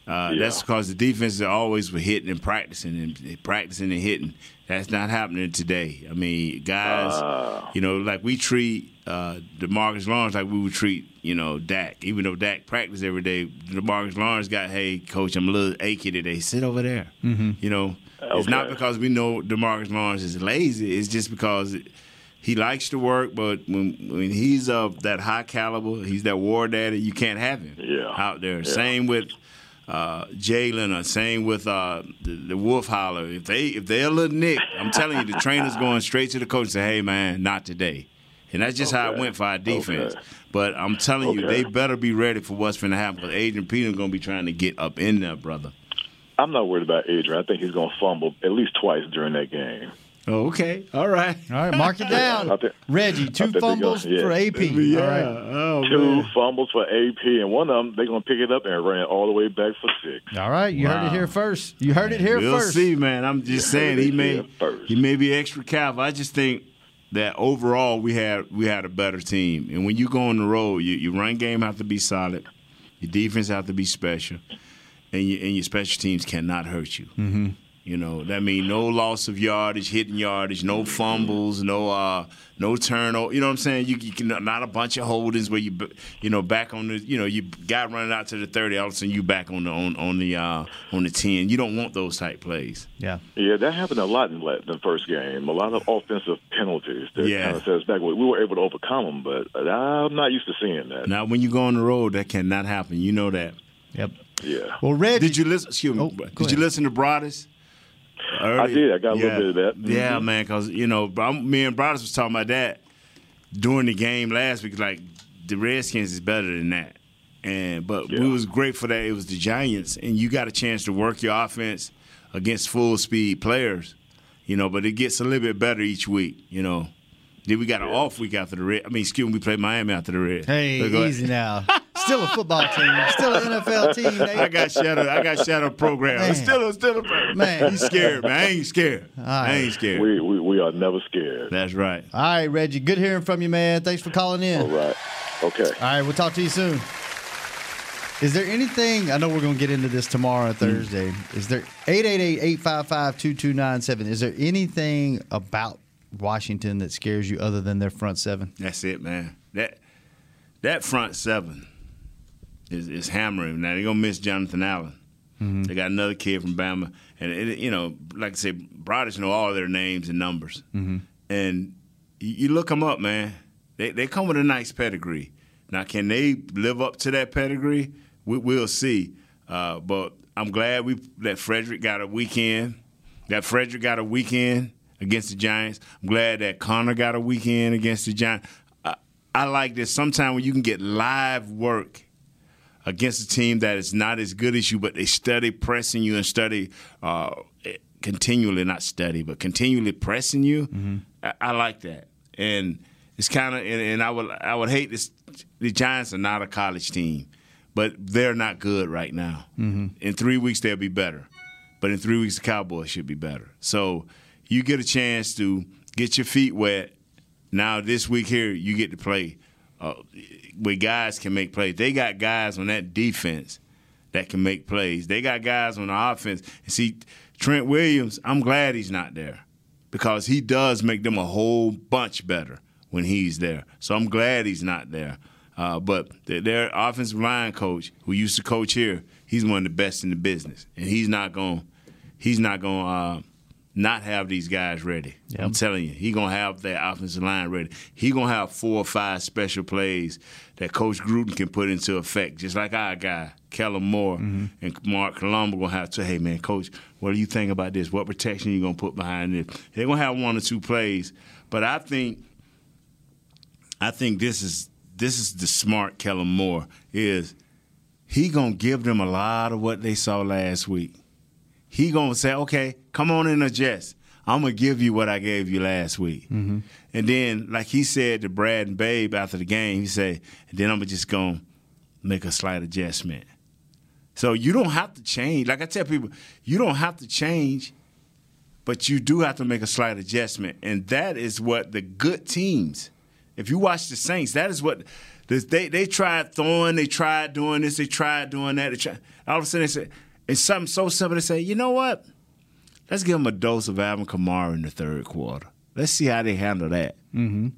uh, Yeah. that's because the defenses are always were hitting and practicing and practicing and hitting. That's not happening today. I mean, guys, Ah. you know, like we treat uh, Demarcus Lawrence like we would treat, you know, Dak. Even though Dak practiced every day, Demarcus Lawrence got, hey, coach, I'm a little achy today. Sit over there. You know, it's not because we know Demarcus Lawrence is lazy. It's just because he likes to work, but when when he's of that high caliber, he's that war daddy. You can't have him Yeah. out there. Yeah. Same with uh, Jaylon, or same with uh, the, the Wolf Holler. If they if they're a little nick, I'm telling you, the trainer's going straight to the coach and say, "Hey man, not today." And that's just how it went for our defense. Okay. But I'm telling you, they better be ready for what's going to happen because Adrian Peterson's going to be trying to get up in there, brother. I'm not worried about Adrian. I think he's going to fumble at least twice during that game. Okay. All right. All right, mark it down. I think- Reggie, two think they fumbles yeah. for AP. Yeah. All right. Oh, Two man. fumbles for AP, and one of them they're going to pick it up and run it all the way back for six. All right, you heard it here first. You heard it here we'll first. see, man. I'm just saying he may he may be extra careful. I just think that overall we had we had a better team. And when you go on the road, you, your run game have to be solid, your defense have to be special, and you, and your special teams cannot hurt you. Mm-hmm. You know that means no loss of yardage, hitting yardage, no fumbles, no uh, no turnover. You know what I'm saying? You, you can not a bunch of holdings where you b- you know back on the you know you got running out to the 30, all of a sudden you back on the on on the uh, on the 10. You don't want those type plays. Yeah. Yeah, that happened a lot in the first game. A lot of offensive penalties that Yeah. kind of set us back. We were able to overcome them, but I'm not used to seeing that. Now, when you go on the road, that cannot happen. You know that. Yep. Yeah. Well, Reggie, Did you listen? Excuse me. Oh, did go you listen to Broaddus? I did. I got a little bit of that. Mhm. Yeah, man. Because you know, I'm, me and Broaddus was talking about that during the game last week. Like the Redskins is better than that, and but we was great for that. It was the Giants, and you got a chance to work your offense against full speed players. You know, but it gets a little bit better each week. You know. Then we got an off week after the Red. I mean, excuse me, we played Miami after the Red. hey, But go ahead. easy now. Still a football team. Still an NFL team. Nate. I got shadow. I got shadow program. Man. It's still, it's still a Man. He's scared, man. I ain't scared. I ain't scared. We, we we are never scared. That's right. All right, Reggie. Good hearing from you, man. Thanks for calling in. All right. Okay. All right, we'll talk to you soon. Is there anything, I know we're going to get into this tomorrow, mm. Thursday. Is there 888 855 2297? Is there anything about Washington that scares you other than their front seven? That's it, man. That that front seven is, is hammering. Now they're gonna miss Jonathan Allen. They got another kid from Bama, and it, you know, like I said, Broaddus know all their names and numbers. Mm-hmm. And you, you look them up, man. They they come with a nice pedigree. Now, can they live up to that pedigree? We, we'll see. Uh, but I'm glad we that Frederick got a weekend. That Frederick got a weekend against the Giants. I'm glad that Connor got a weekend against the Giants. I, I like this. Sometimes when you can get live work against a team that is not as good as you, but they study pressing you and study uh, continually, not study, but continually pressing you. I, I like that, and it's kind of, and, and I would, I would hate this. The Giants are not a college team, but they're not good right now. Mm-hmm. In three weeks, they'll be better, but in three weeks, the Cowboys should be better. So you get a chance to get your feet wet. Now this week here, you get to play uh, where guys can make plays. They got guys on that defense that can make plays. They got guys on the offense. And see, Trent Williams, I'm glad he's not there because he does make them a whole bunch better when he's there. So I'm glad he's not there. Uh, but their, offensive line coach, who used to coach here, he's one of the best in the business, and he's not going. He's not going uh, not have these guys ready. I'm telling you, he's gonna have that offensive line ready. He's gonna have four or five special plays that Coach Gruden can put into effect, just like our guy, Kellen Moore mm-hmm. and Marc Colombo gonna have to, hey man, coach, what do you think about this? What protection you gonna put behind this? They're gonna have one or two plays. But I think I think this is this is the smart Kellen Moore is he gonna give them a lot of what they saw last week. He gonna say, okay, come on in and adjust. I'm gonna give you what I gave you last week. Mm-hmm. And then, like he said to Brad and Babe after the game, he said, and then I'm just gonna make a slight adjustment. So you don't have to change. Like I tell people, you don't have to change, but you do have to make a slight adjustment. And that is what the good teams, if you watch the Saints, that is what they they tried throwing, they tried doing this, they tried doing that. They tried, all of a sudden they say, it's something so simple. to say, you know what? Let's give them a dose of Alvin Kamara in the third quarter. Let's see how they handle that. Mm-hmm.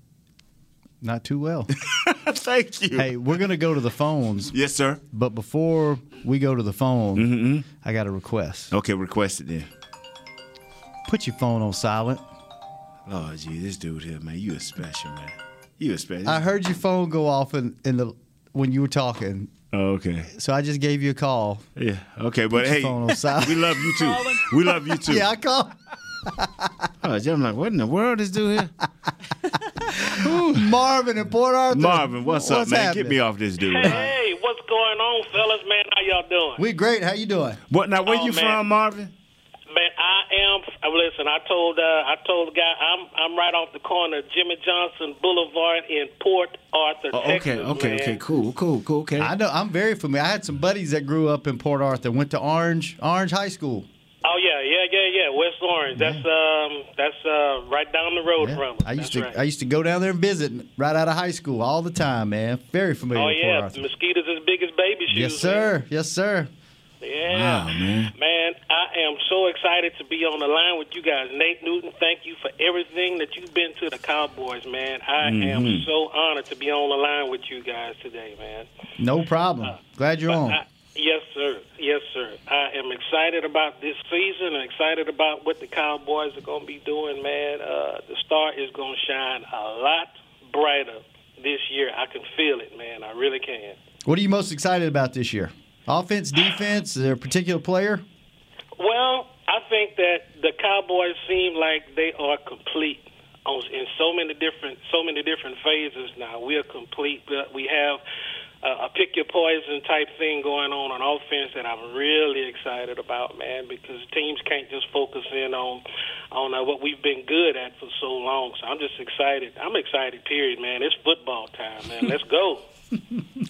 Not too well. Thank you. Hey, we're going to go to the phones. Yes, sir. But before we go to the phone, Mm-hmm. I got a request. Okay, request it then. Put your phone on silent. Oh, gee, this dude here, man, you a special man. You a special. I heard your phone go off in, in the when you were talking. Oh, okay. So I just gave you a call. Yeah. Okay, but hey, phone on silent. we love you too. we love you too. Yeah, I called. Oh, I'm like, what in the world is dude here? Marvin in Port Arthur. Marvin, what's, up, man? happening? Get me off this dude. Hey, what's going on, fellas? Man, how y'all doing? We great. How you doing? What now? Where Oh, you man. from, Marvin? Man, I am. uh, Listen, I told uh, I told the guy I'm I'm right off the corner of Jimmy Johnson Boulevard in Port Arthur, Oh, Texas. okay, okay, man. okay, cool, cool, cool. Okay. I know. I'm very familiar. I had some buddies that grew up in Port Arthur. Went to Orange Orange High School. Oh yeah, yeah, yeah, yeah. West Orange. That's um, that's uh, right down the road from us. I used That's to right. I used to go down there and visit right out of high school all the time, man. Very familiar Oh with Port yeah, Arthur. mosquitoes as big as baby shoes. Yes, sir. Yes, sir. Yeah, Wow, man. Man, I am so excited to be on the line with you guys. Nate Newton, thank you for everything that you've been to the Cowboys, man. I am Mhm. so honored to be on the line with you guys today, man. No problem. Glad you're on. I, yes, sir. Yes, sir. I am excited about this season and excited about what the Cowboys are going to be doing, man. Uh, the star is going to shine a lot brighter this year. I can feel it, man. I really can. What are you most excited about this year? Offense, defense? Is there a particular player? Well, I think that the Cowboys seem like they are complete on, in so many different so many different phases now. We are complete. but We have a pick your poison type thing going on on offense that I'm really excited about, man. Because teams can't just focus in on on uh, what we've been good at for so long. So I'm just excited. I'm excited. Period, man. It's football time, man. Let's go.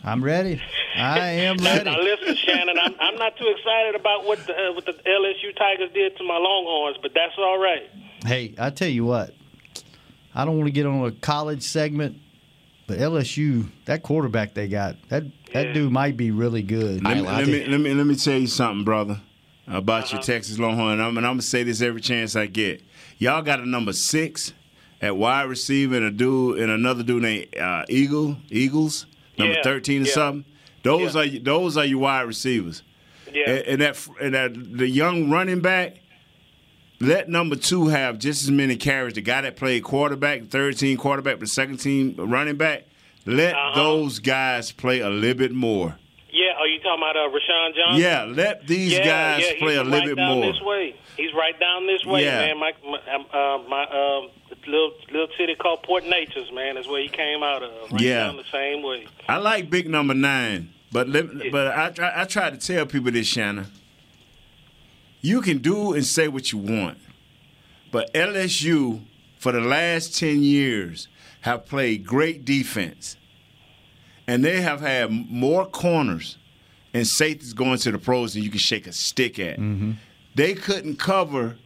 I'm ready. I am ready. now listen, Shannon, I'm, I'm not too excited about what the, uh, what the LSU Tigers did to my Longhorns, but that's all right. Hey, I tell you what. I don't want to get on a college segment, but LSU, that quarterback they got, that that dude might be really good. Let me, let me let me let me tell you something, brother, about your Texas Longhorn. I'm, and I'm gonna say this every chance I get. Y'all got a number six at wide receiver and a dude and another dude named uh, Eagle Eagles, number Yeah, thirteen or yeah. something. Those are those are your wide receivers. Yeah. And, and that and that the young running back. Let number two have just as many carries. The guy that played quarterback, third team quarterback, the second team running back. Let Uh-huh. those guys play a little bit more. Yeah, are you talking about uh, Roschon Johnson? Yeah, let these yeah, guys yeah, play he's a little right bit down more. This way, he's right down this way, Yeah. man. My my, uh, my um, little little city called Port Neches, man, is where he came out of. Right Yeah. down the same way. I like big number nine, but let, but I try, I try to tell people this, Shannon. You can do and say what you want, but LSU for the last ten years have played great defense, and they have had more corners and safeties going to the pros than you can shake a stick at. Mm-hmm. They couldn't cover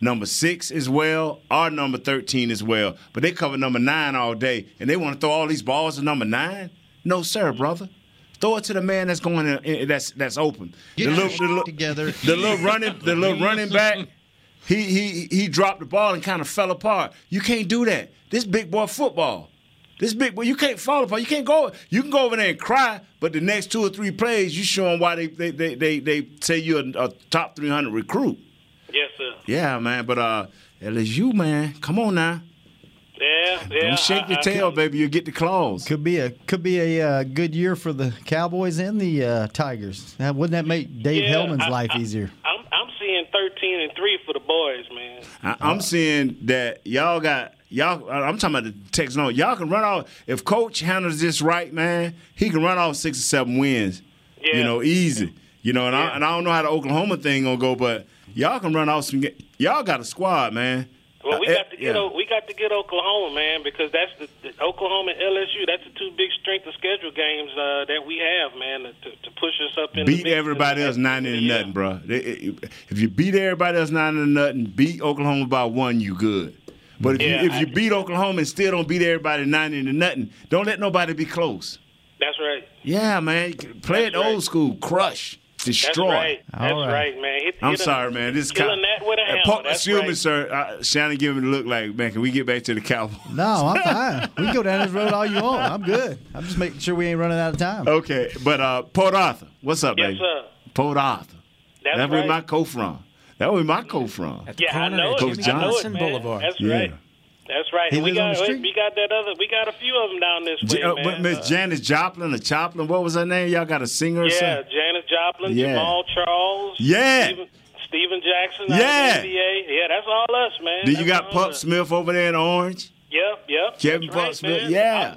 number six as well or number 13 as well, but they cover number nine all day, and they want to throw all these balls to number nine? No, sir, brother. Throw it to the man that's going in, that's that's open. Get the little, the little, together. The little running the little running back. He he he dropped the ball and kind of fell apart. You can't do that. This big boy football. This big boy, you can't fall apart. You can't go. You can go over there and cry, but the next two or three plays, you show them why they they they they, they say you're a, a top three hundred recruit. Yes, sir. Yeah, man. But uh, LSU, man, come on now. Yeah, yeah. Don't shake I- your I- tail, baby. You get the claws. Could be a could be a uh, good year for the Cowboys and the uh, Tigers. Now, wouldn't that make Dave Yeah, Helman's I- life I- easier? I'm I'm seeing 13 and three for the boys, man. I, I'm seeing that y'all got y'all. I'm talking about the Texas. No, y'all can run off. If Coach handles this right, man, he can run off six or seven wins. Yeah. You know, easy. You know, and, I, and I don't know how the Oklahoma thing gonna go, but y'all can run off some. Y'all got a squad, man. Well, we Uh, got to get yeah. We got to get Oklahoma, man, because that's the, the Oklahoma and LSU. That's the two big strength of schedule games uh, that we have, man, to, to push us up in the beat everybody else ninety to nothing, bro. If you beat everybody else ninety to nothing, beat Oklahoma by one, you good. But if Yeah, you if I- you beat Oklahoma and still don't beat everybody ninety to nothing, don't let nobody be close. That's right. Yeah, man, play it old school, crush, destroy. That's right. That's right. man. Hit, I'm hit a- sorry, man. This kill a cow- net with a hammer. Paul- That's excuse me, sir. Uh, Shannon giving me the look like, man. Can we get back to the Cowboys? No, I'm fine. we can go down this road all you want. I'm good. I'm just making sure we ain't running out of time. Okay, but uh, Port Arthur, what's up, Yes, baby? sir. Port Arthur. That's where right. my co from. That where my co from. Yeah, I know it. Coach I it, Johnson man. Boulevard. That's Yeah. right. That's right. He we lives on got the street? we got that other. We got a few of them down this way, J- uh, man. Miss Uh, Janis Joplin or Choplin, what was her name? Y'all got a singer or yeah? Janis Joplin, Yeah. Jamaal Charles, Yeah. Steven, Stephen Jackson, Yeah. NBA. Yeah, that's all us, man. Then you got Pup us. Smith over there in Orange. Yep, yep. Kevin That's right, Bucksmith, man. yeah.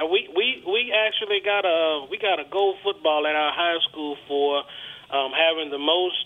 Uh, we we we actually got a we got a gold football at our high school for um, having the most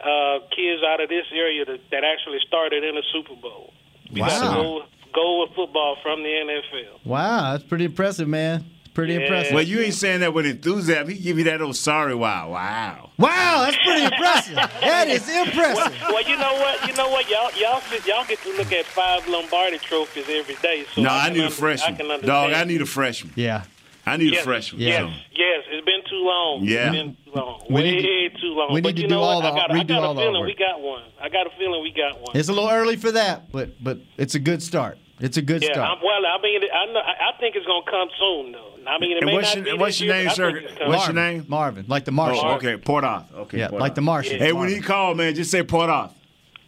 uh, kids out of this area that, that actually started in a Super Bowl. We got Wow. a gold, gold football from the NFL. Wow, that's pretty impressive, man. Pretty impressive. Well, you ain't saying that with enthusiasm. He give you that old sorry wow. Wow. Wow, that's pretty impressive. That is impressive. Well, well, you know what? You know what? Y'all y'all y'all get to look at five Lombardi trophies every day. So no, I, I, can need a under- freshman. I can. Dog, I need a freshman. Yeah. I need yes, a freshman. Yes, so. yes, it's been too long. Yeah. It's been too long. We Way need to- too long. we but need to you do all what? I the- got, I got all a feeling artwork. we got one. I got a feeling we got one. It's a little early for that, but but it's a good start. It's a good yeah, start. I'm, well, I mean, I know, I I think it's gonna come soon, though. I mean, it And may what's not your- be what's your year, name, sir? think it's coming. What's your name? Marvin, like the oh, Martian. Oh, okay, Port Arthur. Okay, Yeah, Port like Arthur. the Martian. Hey, when he call, man, just say Port Arthur.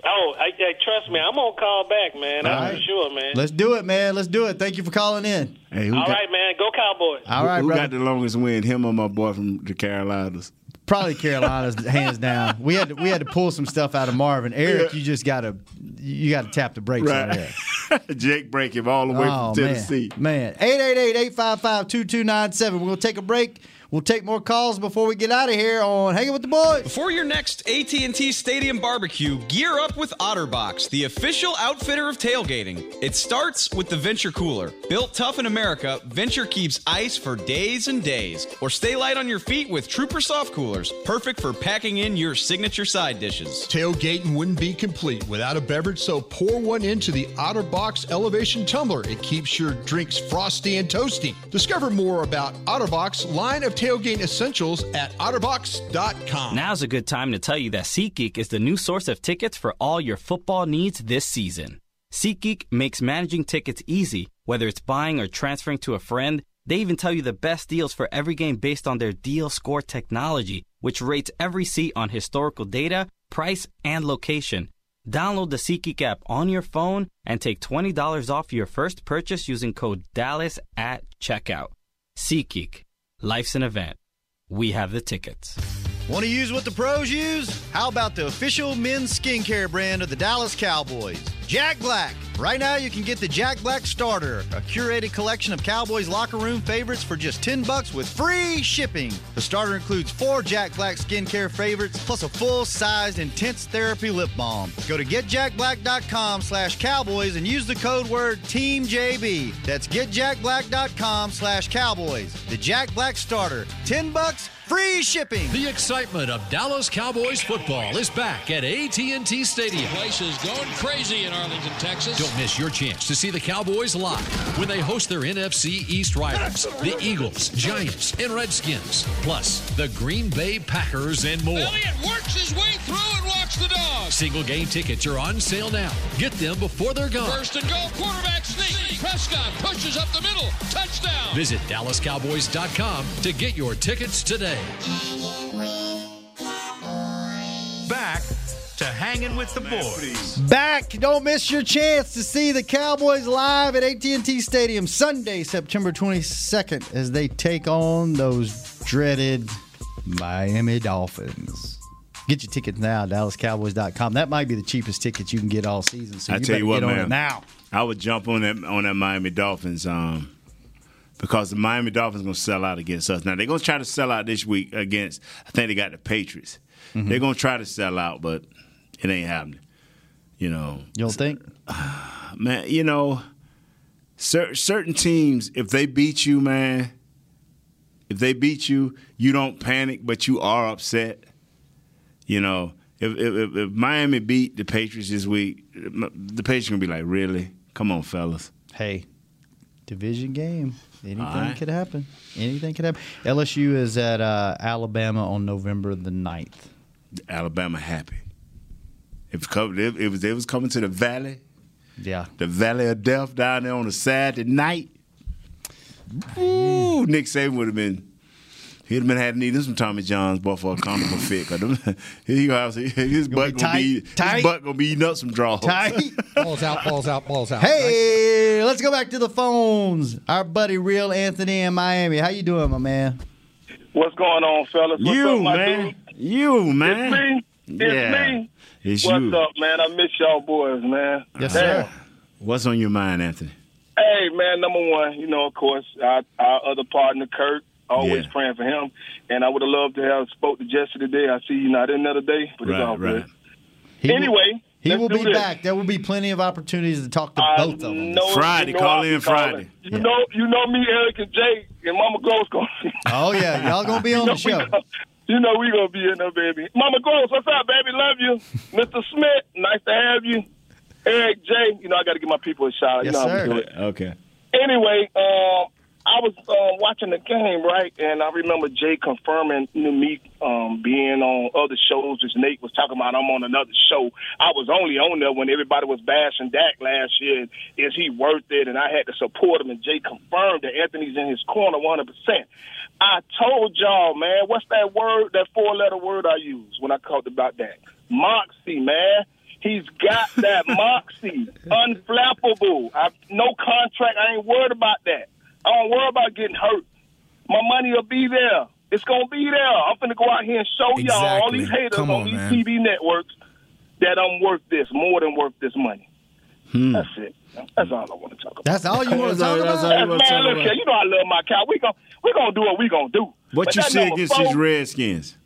Oh, I, I, trust me, I'm gonna call back, man. All That's right. sure, man. Let's do it, man. Let's do it. Thank you for calling in. Hey, who All got, right, man. Go Cowboys. All right, who brother. got the longest win? Him or my boy from the Carolinas? Probably Carolina's hands down. We had to, we had to pull some stuff out of Marvin. Eric, you just gotta you gotta tap the brakes on Right. there. Jake break him all the way Oh, from. Tennessee. Man, 888-855-2297. We're gonna take a break. We'll take more calls before we get out of here on Hanging with the Boys. Before your next AT&T Stadium barbecue, gear up with OtterBox, the official outfitter of tailgating. It starts with the Venture Cooler. Built tough in America, Venture keeps ice for days and days. Or stay light on your feet with Trooper Soft Coolers, perfect for packing in your signature side dishes. Tailgating wouldn't be complete without a beverage, so pour one into the OtterBox Elevation Tumbler. It keeps your drinks frosty and toasty. Discover more about OtterBox line of tailgate essentials at OtterBox.com. Now's a good time to tell you that SeatGeek is the new source of tickets for all your football needs this season. SeatGeek makes managing tickets easy, whether it's buying or transferring to a friend. They even tell you the best deals for every game based on their deal score technology, which rates every seat on historical data, price, and location. Download the SeatGeek app on your phone and take $20 off your first purchase using code DALLAS at checkout. SeatGeek. Life's an event. We have the tickets. Want to use what the pros use? How about the official men's skincare brand of the Dallas Cowboys? Jack Black. Right now, you can get the Jack Black Starter, a curated collection of Cowboys locker room favorites for just 10 bucks with free shipping. The starter includes four Jack Black skincare favorites plus a full-sized intense therapy lip balm. Go to getjackblack.com slash cowboys and use the code word TEAMJB. That's getjackblack.com slash cowboys. The Jack Black Starter. 10 bucks, free shipping. The excitement of Dallas Cowboys football is back at AT&T Stadium. Place is going crazy in Arlington, Texas. Don't miss your chance to see the Cowboys live when they host their NFC East rivals, the Eagles, Giants, and Redskins, plus the Green Bay Packers and more. Elliott works his way through and walks the dog. Single game tickets are on sale now. Get them before they're gone. First and goal, quarterback sneak. Prescott pushes up the middle. Touchdown. Visit DallasCowboys.com to get your tickets today. Back to hanging with the boys. Back. Don't miss your chance to see the Cowboys live at AT&T Stadium Sunday, September 22nd as they take on those dreaded Miami Dolphins. Get your tickets now, DallasCowboys.com. That might be the cheapest tickets you can get all season. So I you tell you what, get on man. it now. I would jump on that on that Miami Dolphins um, because the Miami Dolphins going to sell out against us. Now they're going to try to sell out this week against. I think they got the Patriots. Mm-hmm. They're going to try to sell out, but it ain't happening. You know, You don't think? man. You know, cer- certain teams, if they beat you, man, if they beat you, you don't panic, but you are upset. You know, if if, if Miami beat the Patriots this week, the Patriots gonna be like, really? Come on, fellas. Hey, division game. Anything right. could happen. Anything could happen. LSU is at uh, Alabama on November the 9th. Alabama happy. If co- if, if they was coming to the Valley, Yeah. the Valley of Death down there on a Saturday night, ooh, Nick Saban would have been. He'd have been had to need him some Tommy John's, boy, for a comical fit. 'cause them- he gonna have, his butt be gonna be tight, tight. his butt gonna be eating up some draws. Tight. balls out, balls out, balls out. Hey, let's go back to the phones. Our buddy, Real Anthony in Miami. How you doing, my man? What's going on, fellas? What's You up, my man, dude? you man, It's me. It's Yeah. me. It's What's you. up, man? I miss y'all boys, man. Yes, Damn. sir. What's on your mind, Anthony? Hey, man, number one, you know, of course, our, our other partner, Kurt, always Yeah. praying for him. And I would have loved to have spoke to Jesse today. I see you not in there today, but it's Right, all right. good. He anyway, He will be this. back. There will be plenty of opportunities to talk to both of them. Friday, you know call in calling. Friday. You know, you know me, Eric and Jay, and Mama Gross going. Oh yeah, y'all gonna be on the show. You know we gonna be in there, baby. Mama Gross, what's up, baby? Love you, Mr. Smith. Nice to have you, Eric Jay. You know I got to give my people a shout. out. you know how we do it. Okay. Anyway, um, I was uh, watching the game, right, and I remember Jay confirming know, me um, being on other shows. As Nate was talking about, I'm on another show. I was only on there when everybody was bashing Dak last year. Is he worth it? And I had to support him. And Jay confirmed that Anthony's in his corner 100. percent I told y'all, man, what's that word? That four-letter word I used when I talked about that? Moxie, man. He's got that moxie, unflappable. I, no contract. I ain't worried about that. I don't worry about getting hurt. My money will be there. It's gonna be there. I'm finna go out here and show y'all all these haters Come on, on, these man. TV networks that I'm worth this, more than worth this money. Hmm. That's it. That's all I want to talk about. That's all you want to That's all- talk that's about. all you wanna man, talk look about. here, you know I love my cow. We gon' we gonna do what we gonna do. What But you that see number against four- these Redskins?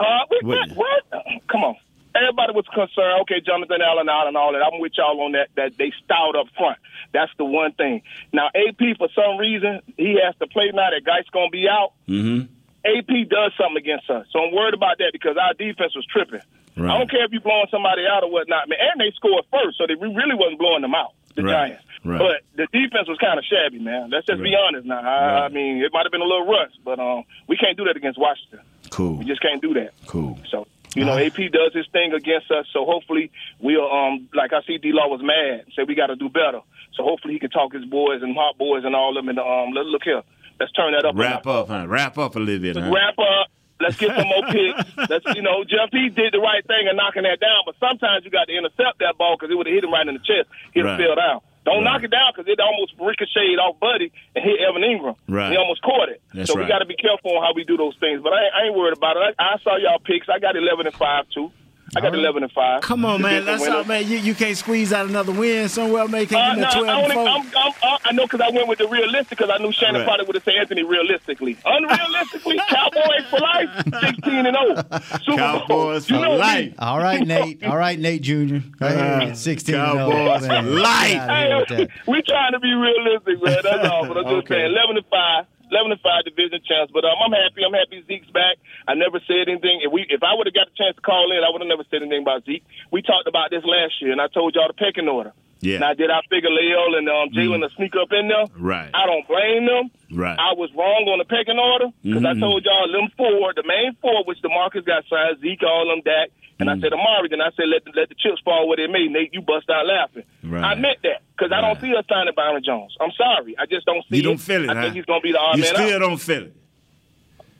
uh, we, What- what? what? Come on. Everybody was concerned. Okay, Jonathan Allen out and all that. I'm with y'all on that. That they stout up front. That's the one thing. Now AP for some reason he has to play now. That guy's gonna be out. Mm-hmm. AP does something against us, so I'm worried about that because our defense was tripping. Right. I don't care if you blowing somebody out or whatnot, man. And they scored first, so they we really wasn't blowing them out. The Right. Giants. Right. But the defense was kind of shabby, man. Let's just be honest now. I, I mean, it might have been a little rust, but um, we can't do that against Washington. Cool. We just can't do that. Cool. So you know, AP does his thing against us. So hopefully we'll um like I see D Law was mad, said we got to do better. So hopefully he can talk his boys and hot boys and all of them. And um, let, look here, let's turn that up. Wrap up, huh? Wrap up a little bit, huh? wrap up. Let's get some more picks. Let's, you know, Jeff P did the right thing in knocking that down, but sometimes you got to intercept that ball because it would have hit him right in the chest. He'd have Right. fell down. Don't Right. knock it down because it almost ricocheted off Buddy and hit Evan Engram. Right. He almost caught it. That's so we got to be careful on how we do those things. But I, I ain't worried about it. I, I saw y'all picks. I got 11 and 5, too. I got 11 and 5. Come on, man. That's winner. all, man. You, you can't squeeze out another win somewhere, man. Uh, can't no, give me a 12 I, and only, 4. I'm, I'm, I, I know because I went with the realistic because I knew Shannon Right. probably would have said Anthony realistically. Unrealistically, Cowboys for life, 16 and 0. Super Bowl. Cowboys You for know me. life. All right, Nate. All right, Nate Jr. Hey, Uh, 16 Cowboys and 0. Man, for life. get outta here we trying to be realistic, man. That's all. But I'm just Okay. saying, 11 and 5. 11 and 5 division chance, but um, I'm happy. I'm happy Zeke's back. I never said anything. If we, if I would have got a chance to call in, I would have never said anything about Zeke. We talked about this last year, and I told y'all the pecking order. Yeah. Now, did I figure Leo and um, Jaylon to sneak up in there? Right. I don't blame them. Right. I was wrong on the pecking order because Mhm. I told y'all them four, the main four, which DeMarcus got signed, Zeke, all them, Dak, and Mm. I said Amari. Then I said let the, let the chips fall where they may. Nate, you bust out laughing. Right. I meant that because I don't see us signing Byron Jones. I'm sorry, I just don't see You don't it. feel it, I huh? think he's going to be the odd You man still out. don't feel it.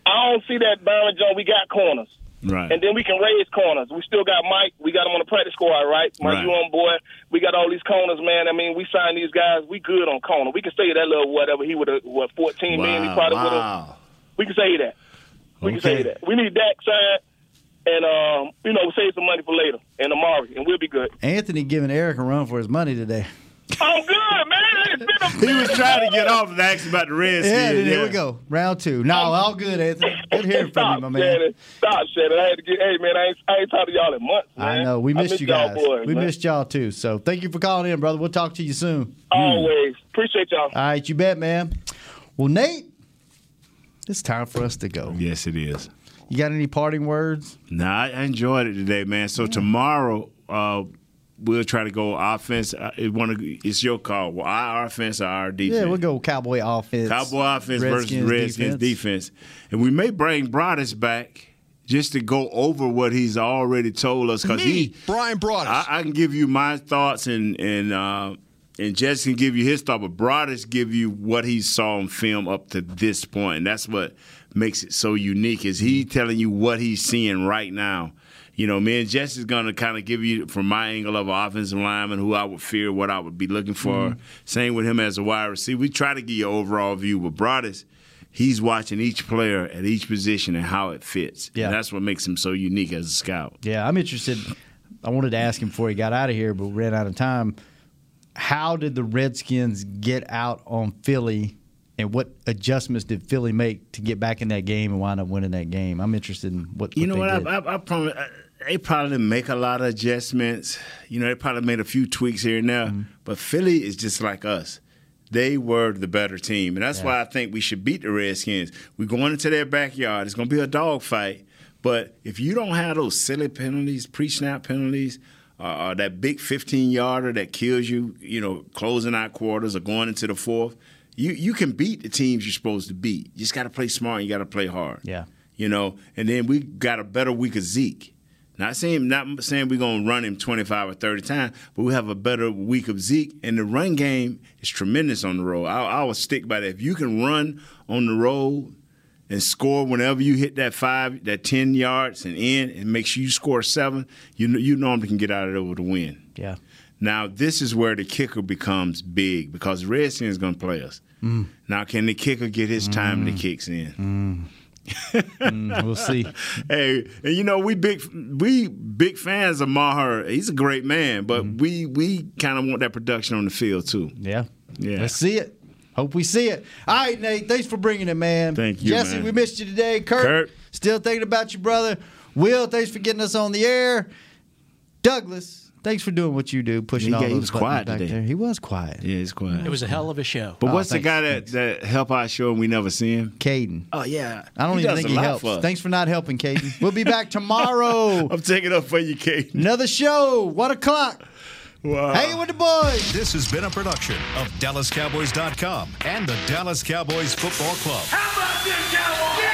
I don't see that Byron Jones. We got corners. Right. And then we can raise corners. We still got Mike. We got him on the practice squad, right? Mike, Right. you on board. We got all these corners, man. I mean, we signed these guys. We good on corner. We can say that little whatever he would have, what, 14 million he Wow, probably would have. wow. We can say that. We can say that. We need Dak signed and, um, you know, save some money for later and Amari, and we'll be good. Anthony giving Eric a run for his money today. I'm good, man. It's been a He was trying to get off and ask about the Redskins. Yeah, then here we go. Round two. No, all good, Anthony. Good hearing from you, my man. Shannon. Stop, Shannon. I had to get, hey, man, I ain't, I ain't talked to y'all in months, man. I know. We I missed miss you y'all guys. boys, we man. missed y'all too. So thank you for calling in, brother. We'll talk to you soon. Always. Appreciate y'all. All right, you bet, man. Well, Nate, it's time for us to go. Yes, it is. You got any parting words? Nah, I I enjoyed it today, man. So tomorrow, uh, we'll try to go offense. Uh, It one, it's your call. Well, our offense or our defense? Yeah, we'll go Cowboy offense. Cowboy offense versus Redskins Redskins defense. And we may bring Broaddus back just to go over what he's already told us because he Bryan Broaddus. I, I can give you my thoughts and and uh, and Jess can give you his thought, but Broaddus give you what he saw on film up to this point, and that's what makes it so unique. Is he telling you what he's seeing right now? You know, me and Jess is going to kind of give you from my angle of an offensive lineman who I would fear, what I would be looking for. Mhm. Same with him as a wide receiver. We try to give you an overall view, but Broaddus, he's watching each player at each position and how it fits. Yeah. And that's what makes him so unique as a scout. Yeah, I'm interested. I wanted to ask him before he got out of here, but ran out of time. how did the Redskins get out on Philly, and what adjustments did Philly make to get back in that game and wind up winning that game? I'm interested in what You know what? did. I, I, I promise. I, they probably didn't make a lot of adjustments. You know, they probably made a few tweaks here and there. But Philly is just like us. They were the better team, and that's why I think we should beat the Redskins. We're going into their backyard. It's going to be a dogfight. But if you don't have those silly penalties, pre-snap penalties, uh, that big 15-yarder that kills you, you know, closing out quarters or going into the fourth, you you can beat the teams you're supposed to beat. You just got to play smart. and You got to play hard Yeah. you know. And then we got a better week of Zeke. Not saying not saying we're gonna run him 25 or 30 times, but we have a better week of Zeke. And the run game is tremendous on the road. I, I will stick by that. If you can run on the road and score whenever you hit that five, that 10 yards and in, and make sure you score seven, you you normally can get out of there with a win. Yeah. Now this is where the kicker becomes big because Redskins is gonna play us. Mm. Now can the kicker get his time that kicks in? Mm, we'll see. hey, and you know we big we big fans of Maher. He's a great man, but Mm-hmm. we we kind of want that production on the field too. Yeah. Yeah. Let's see it. Hope we see it. All right, Nate. Thanks for bringing it, man. Thank you, Jesse, man. we missed you today. Kurt, Kurt. still thinking about you, brother. Will, thanks for getting us on the air. Douglas, thanks for doing what you do, pushing He all got- he those was buttons quiet back today. there. He was quiet. Yeah, he's quiet. It was a hell of a show. But Oh, what's thanks, the guy that, that help our show and we never see him? Caden. Oh yeah, I don't He even think he lot helps. for. Thanks for not helping, Caden. We'll be back tomorrow. I'm taking up for you, Kate. Another show, What o'clock. Wow. Hanging with the boys. This has been a production of DallasCowboys.com and the Dallas Cowboys Football Club. How about this, Cowboys?